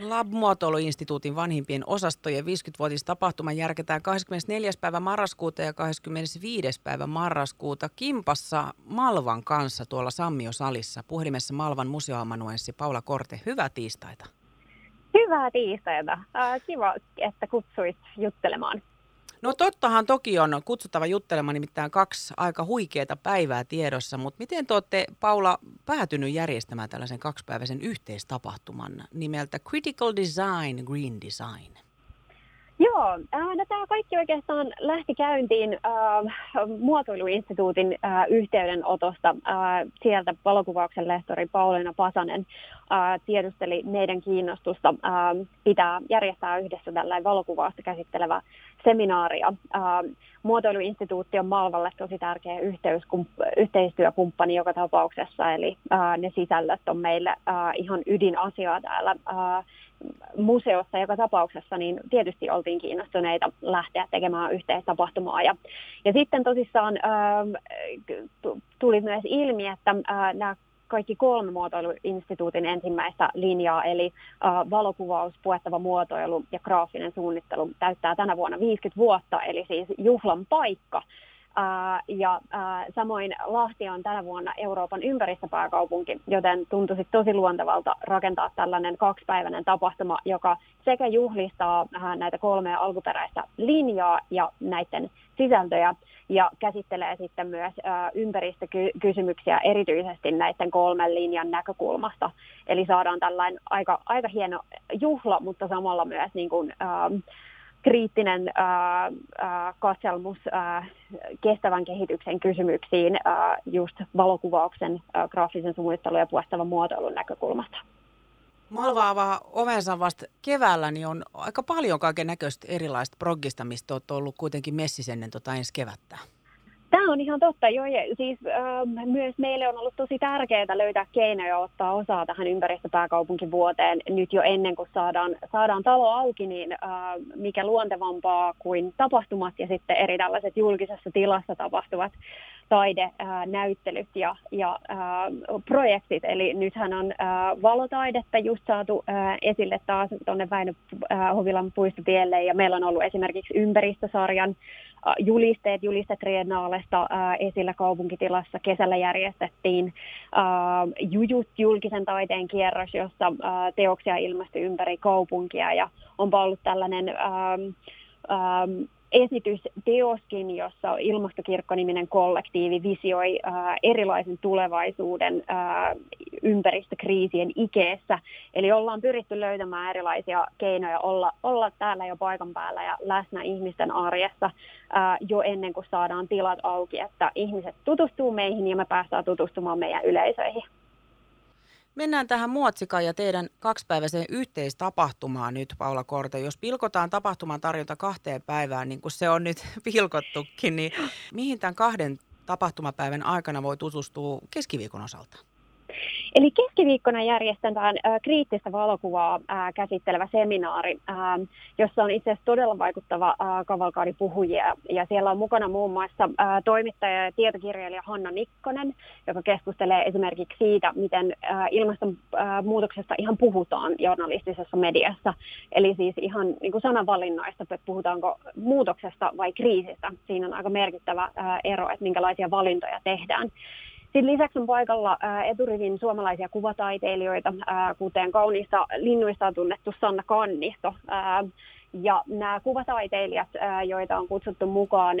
Lab-muotoiluinstituutin vanhimpien osastojen 50-vuotistapahtuma järketään 24. päivä marraskuuta ja 25. päivä marraskuuta Kimpassa Malvan kanssa tuolla Sammio-salissa. Puhelimessa Malvan museoamanuenssi Paula Korte. Hyvää tiistaita. Hyvää tiistaita. Kiva, että kutsuit juttelemaan. No tottahan toki on kutsuttava juttelemaan nimittäin kaksi aika huikeaa päivää tiedossa, mutta miten te olette, Paula, päätynyt järjestämään tällaisen kaksipäiväisen yhteistapahtuman nimeltä Critical Design Green Design? Joo, äh, no tämä kaikki oikeastaan lähti käyntiin äh, muotoiluinstituutin äh, yhteydenotosta. Äh, sieltä valokuvauksen lehtori Pauliina Pasanen tiedusteli meidän kiinnostusta pitää järjestää yhdessä tällainen valokuvausta käsittelevä seminaaria. Muotoiluinstituutti on Malvalle tosi tärkeä yhteistyökumppani joka tapauksessa, eli ne sisällöt on meille ihan ydinasiaa täällä museossa joka tapauksessa, niin tietysti oltiin kiinnostuneita lähteä tekemään yhteistapahtumaa. Ja, ja sitten tosissaan tuli myös ilmi, että nämä kaikki kolme muotoiluinstituutin ensimmäistä linjaa, eli valokuvaus, puettava muotoilu ja graafinen suunnittelu täyttää tänä vuonna 50 vuotta, eli siis juhlan paikka. Ja samoin Lahti on tänä vuonna Euroopan ympäristöpääkaupunki, joten tuntuisi tosi luontevalta rakentaa tällainen kaksipäiväinen tapahtuma, joka sekä juhlistaa näitä kolmea alkuperäistä linjaa ja näiden sisältöjä, ja käsittelee sitten myös ympäristökysymyksiä erityisesti näiden kolmen linjan näkökulmasta. Eli saadaan tällainen aika, aika hieno juhla, mutta samalla myös niin kuin, kriittinen katselmus kestävän kehityksen kysymyksiin just valokuvauksen, graafisen suunnittelun ja puestavan muotoilun näkökulmasta. Malva avaa ovensa vasta keväällä, niin on aika paljon kaiken näköistä erilaista proggista, mistä olet ollut kuitenkin messissä ennen tota ensi kevättä. Tämä on ihan totta. Joo, ja siis äh, myös meille on ollut tosi tärkeää löytää keinoja ottaa osaa tähän ympäristöpääkaupunkivuoteen nyt jo ennen kuin saadaan, saadaan talo auki, niin äh, mikä luontevampaa kuin tapahtumat ja sitten eri tällaiset julkisessa tilassa tapahtuvat taidenäyttelyt ja, ja äh, projektit. Eli nythän on äh, valotaidetta just saatu äh, esille taas tuonne Väinö Hovilan puistotielle ja meillä on ollut esimerkiksi ympäristösarjan äh, julisteet julistetriennaalesta esillä kaupunkitilassa. Kesällä järjestettiin äh, Jujut julkisen taiteen kierros, jossa äh, teoksia ilmestyi ympäri kaupunkia ja on ollut tällainen ähm, esitys teoskin, jossa Ilmastokirkko-niminen kollektiivi visioi ää, erilaisen tulevaisuuden ää, ympäristökriisien ikeessä. Eli ollaan pyritty löytämään erilaisia keinoja olla, olla täällä jo paikan päällä ja läsnä ihmisten arjessa ää, jo ennen kuin saadaan tilat auki, että ihmiset tutustuu meihin ja me päästään tutustumaan meidän yleisöihin. Mennään tähän Muotsikaan ja teidän kaksipäiväiseen yhteistapahtumaan nyt, Paula Korte. Jos pilkotaan tapahtuman tarjonta kahteen päivään, niin kuin se on nyt pilkottukin, niin mihin tämän kahden tapahtumapäivän aikana voi tutustua keskiviikon osalta? Eli keskiviikkona järjestetään äh, kriittistä valokuvaa äh, käsittelevä seminaari, äh, jossa on itse asiassa todella vaikuttava äh, kavalkaadi puhujia. Ja siellä on mukana muun muassa äh, toimittaja ja tietokirjailija Hanna Nikkonen, joka keskustelee esimerkiksi siitä, miten äh, ilmastonmuutoksesta ihan puhutaan journalistisessa mediassa. Eli siis ihan niin kuin sananvalinnoista, että puhutaanko muutoksesta vai kriisistä. Siinä on aika merkittävä äh, ero, että minkälaisia valintoja tehdään. Sitten lisäksi on paikalla eturivin suomalaisia kuvataiteilijoita, kuten kauniista linnuista on tunnettu Sanna Kannisto. Ja nämä kuvataiteilijat, joita on kutsuttu mukaan,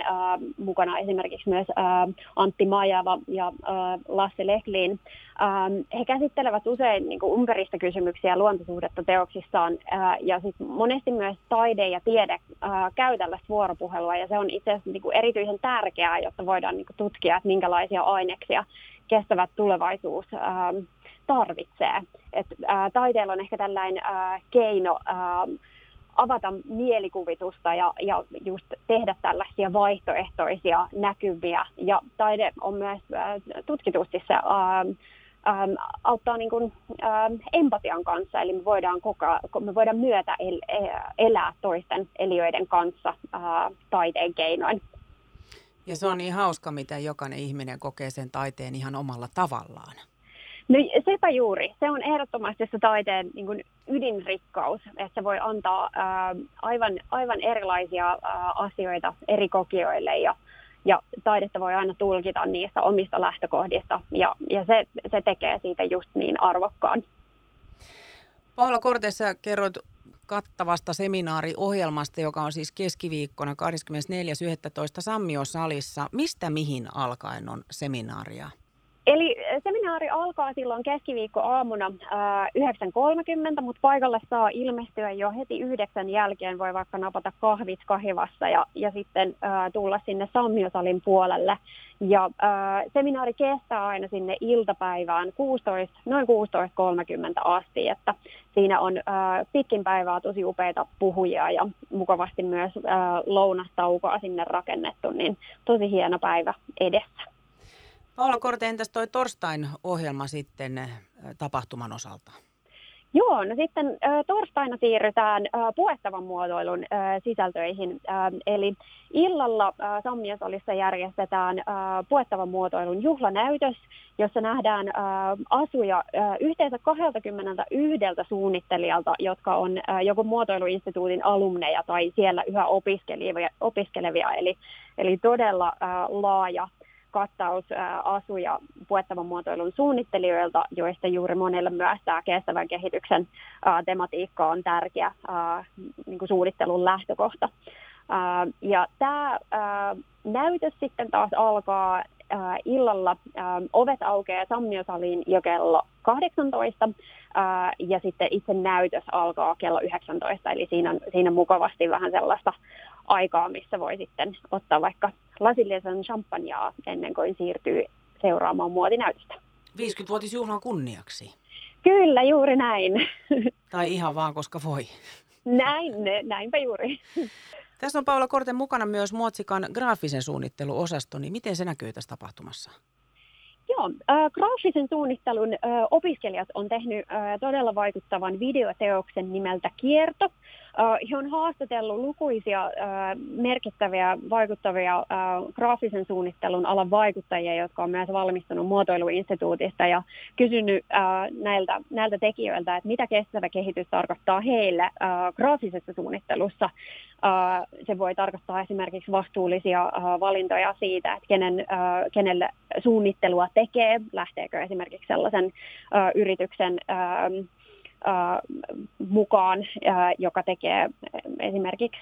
mukana esimerkiksi myös Antti Majava ja Lasse Lehlin, he käsittelevät usein niin kuin ympäristökysymyksiä luontosuhdetta teoksissaan, ja sit monesti myös taide ja tiede käy tällaista vuoropuhelua, ja se on itse asiassa niin kuin erityisen tärkeää, jotta voidaan niin kuin tutkia, että minkälaisia aineksia kestävät tulevaisuus tarvitsee. Et, ää, taiteella on ehkä tällainen ää, keino ää, avata mielikuvitusta ja, ja just tehdä tällaisia vaihtoehtoisia näkyviä. Ja taide on myös ää, tutkitusti se ää, ähm, auttaa niin kuin, ähm, empatian kanssa, eli me voidaan, koko, me voidaan myötä el, elää toisten eliöiden kanssa äh, taiteen keinoin. Ja se on niin hauska, miten jokainen ihminen kokee sen taiteen ihan omalla tavallaan. No sepä juuri. Se on ehdottomasti se taiteen niin kuin ydinrikkaus, että se voi antaa ää, aivan, aivan erilaisia ää, asioita eri kokijoille ja, ja taidetta voi aina tulkita niistä omista lähtökohdista ja, ja se, se tekee siitä just niin arvokkaan. Paula Kortessa kerroit kattavasta seminaariohjelmasta, joka on siis keskiviikkona 24.11. Sammio-salissa. Mistä mihin alkaen on seminaaria? Eli seminaari alkaa silloin keskiviikko aamuna äh, 9.30, mutta paikalle saa ilmestyä jo heti yhdeksän jälkeen. Voi vaikka napata kahvit kahivassa ja, ja sitten äh, tulla sinne Sammiosalin puolelle. Ja äh, seminaari kestää aina sinne iltapäivään 16, noin 16.30 asti, että siinä on äh, pitkin päivää tosi upeita puhujia ja mukavasti myös äh, lounastaukoa sinne rakennettu, niin tosi hieno päivä edessä. Paula Korte, entäs toi torstain ohjelma sitten äh, tapahtuman osalta? Joo, no sitten ä, torstaina siirrytään ä, puettavan muotoilun ä, sisältöihin. Ä, eli illalla ä, Sammiosalissa järjestetään ä, puettavan muotoilun juhlanäytös, jossa nähdään ä, asuja ä, yhteensä 21 suunnittelijalta, jotka on ä, joko muotoiluinstituutin alumneja tai siellä yhä opiskelevia. opiskelevia eli, eli todella ä, laaja kattaus asuja puettavan muotoilun suunnittelijoilta, joista juuri monelle myös tämä kestävän kehityksen tematiikka on tärkeä niin kuin suunnittelun lähtökohta. Ja tämä näytös sitten taas alkaa illalla. Ovet aukeaa Sammiosaliin jo kello 18 ja sitten itse näytös alkaa kello 19, eli siinä on, siinä on mukavasti vähän sellaista aikaa, missä voi sitten ottaa vaikka lasillisen champagnea ennen kuin siirtyy seuraamaan muotinäytöstä. 50-vuotisjuhlan kunniaksi. Kyllä, juuri näin. Tai ihan vaan, koska voi. Näin, näinpä juuri. Tässä on Paula Korten mukana myös Muotsikan graafisen suunnitteluosasto, niin miten se näkyy tässä tapahtumassa? Joo, äh, graafisen suunnittelun äh, opiskelijat on tehnyt äh, todella vaikuttavan videoteoksen nimeltä Kierto. He on haastatellut lukuisia merkittäviä, vaikuttavia graafisen suunnittelun alan vaikuttajia, jotka on myös valmistunut muotoiluinstituutista ja kysynyt näiltä, näiltä tekijöiltä, että mitä kestävä kehitys tarkoittaa heille graafisessa suunnittelussa. Se voi tarkoittaa esimerkiksi vastuullisia valintoja siitä, että kenen, kenelle suunnittelua tekee, lähteekö esimerkiksi sellaisen yrityksen mukaan, joka tekee esimerkiksi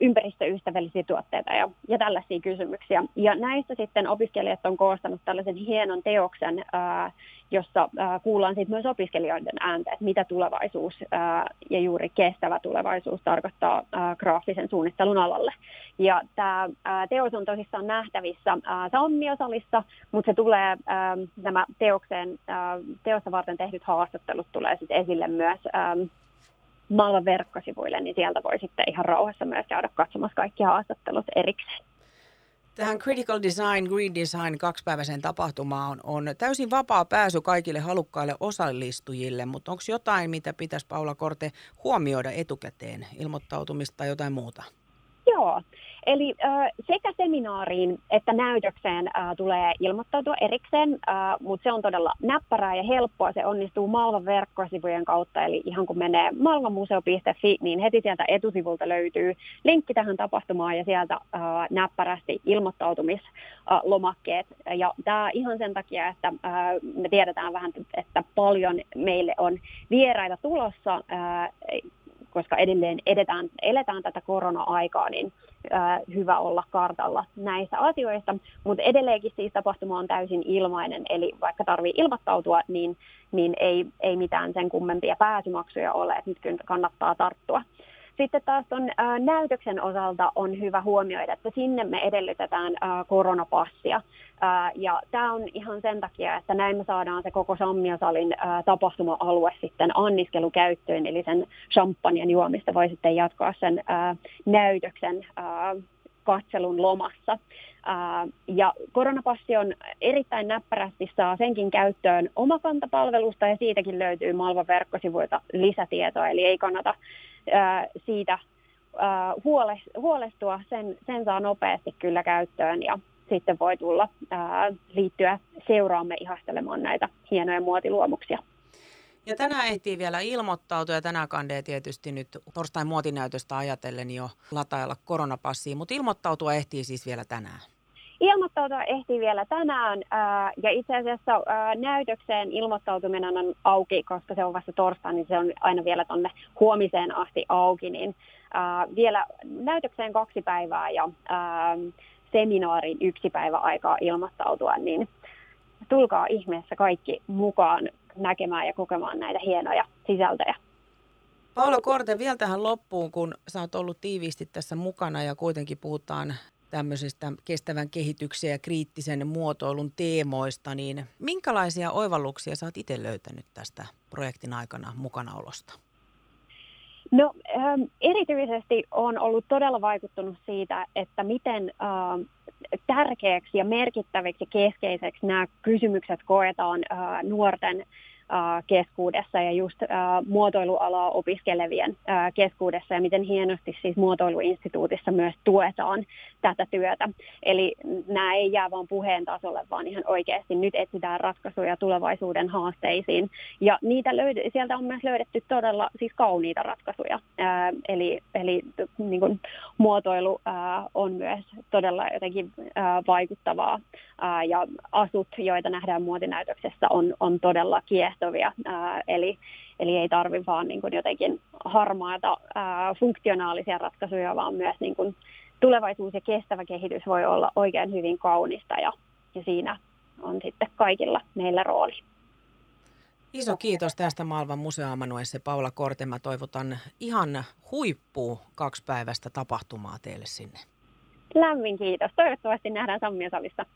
ympäristöystävällisiä tuotteita ja, ja tällaisia kysymyksiä. Ja näistä sitten opiskelijat on koostanut tällaisen hienon teoksen, ää, jossa ää, kuullaan sitten myös opiskelijoiden ääntä, että mitä tulevaisuus ää, ja juuri kestävä tulevaisuus tarkoittaa ää, graafisen suunnittelun alalle. Ja tämä teos on tosissaan nähtävissä Sammiosalissa, mutta se tulee, ää, nämä teokseen, ää, teosta varten tehdyt haastattelut tulee sitten esille myös ää, Malvan verkkosivuille, niin sieltä voi sitten ihan rauhassa myös käydä katsomassa kaikki haastattelut erikseen. Tähän Critical Design, Green Design kaksipäiväiseen tapahtumaan on, on täysin vapaa pääsy kaikille halukkaille osallistujille, mutta onko jotain, mitä pitäisi Paula Korte huomioida etukäteen, ilmoittautumista tai jotain muuta? Joo, eli äh, sekä seminaariin että näytökseen äh, tulee ilmoittautua erikseen, mutta se on todella näppärää ja helppoa. Se onnistuu Malvan verkkosivujen kautta, eli ihan kun menee malvamuseo.fi, niin heti sieltä etusivulta löytyy linkki tähän tapahtumaan ja sieltä äh, näppärästi ilmoittautumislomakkeet. Ja tämä ihan sen takia, että äh, me tiedetään vähän, että paljon meille on vieraita tulossa, äh, koska edelleen edetään, eletään tätä korona-aikaa, niin ää, hyvä olla kartalla näistä asioista. Mutta edelleenkin siis tapahtuma on täysin ilmainen, eli vaikka tarvii ilmoittautua, niin, niin ei, ei mitään sen kummempia pääsymaksuja ole, että nyt kannattaa tarttua. Sitten taas tuon näytöksen osalta on hyvä huomioida, että sinne me edellytetään ää, koronapassia. Ää, ja tämä on ihan sen takia, että näin me saadaan se koko Sammiosalin tapahtuma-alue sitten anniskelukäyttöön, eli sen champagnen juomista voi sitten jatkaa sen ää, näytöksen ää, katselun lomassa. Ja koronapassi on erittäin näppärästi saa senkin käyttöön omakantapalvelusta ja siitäkin löytyy Malvan verkkosivuilta lisätietoa, eli ei kannata siitä huolestua, sen, sen saa nopeasti kyllä käyttöön ja sitten voi tulla liittyä seuraamme ihastelemaan näitä hienoja muotiluomuksia. Ja tänään ehtii vielä ilmoittautua ja tänään kandee tietysti nyt torstain muotinäytöstä ajatellen jo latailla koronapassiin, mutta ilmoittautua ehtii siis vielä tänään. Ilmoittautua ehtii vielä tänään ää, ja itse asiassa ää, näytökseen ilmoittautuminen on auki, koska se on vasta torstaina, niin se on aina vielä tuonne huomiseen asti auki, niin ää, vielä näytökseen kaksi päivää ja ää, seminaarin yksi päivä aikaa ilmoittautua, niin tulkaa ihmeessä kaikki mukaan näkemään ja kokemaan näitä hienoja sisältöjä. Paula Korte, vielä tähän loppuun, kun sä oot ollut tiiviisti tässä mukana ja kuitenkin puhutaan tämmöisestä kestävän kehityksen ja kriittisen muotoilun teemoista, niin minkälaisia oivalluksia sä oot itse löytänyt tästä projektin aikana mukanaolosta? No ähm, erityisesti on ollut todella vaikuttunut siitä, että miten äh, tärkeäksi ja merkittäviksi keskeiseksi nämä kysymykset koetaan äh, nuorten keskuudessa ja just muotoilualaa opiskelevien keskuudessa ja miten hienosti siis muotoiluinstituutissa myös tuetaan tätä työtä. Eli nämä ei jää vain puheen tasolle, vaan ihan oikeasti nyt etsitään ratkaisuja tulevaisuuden haasteisiin. Ja niitä löyd- sieltä on myös löydetty todella siis kauniita ratkaisuja. Eli eli niin kuin, muotoilu on myös todella jotenkin vaikuttavaa. Ja asut, joita nähdään muotinäytöksessä, on, on todella kiehtovia. Ää, eli Eli ei tarvi vaan niin kuin jotenkin harmaata ää, funktionaalisia ratkaisuja, vaan myös niin kuin tulevaisuus ja kestävä kehitys voi olla oikein hyvin kaunista ja, ja siinä on sitten kaikilla meillä rooli. Iso kiitos tästä Malvan museoamanuessa Paula Korte. Mä toivotan ihan huippu kaksi päivästä tapahtumaa teille sinne. Lämmin kiitos. Toivottavasti nähdään Sammiasalissa.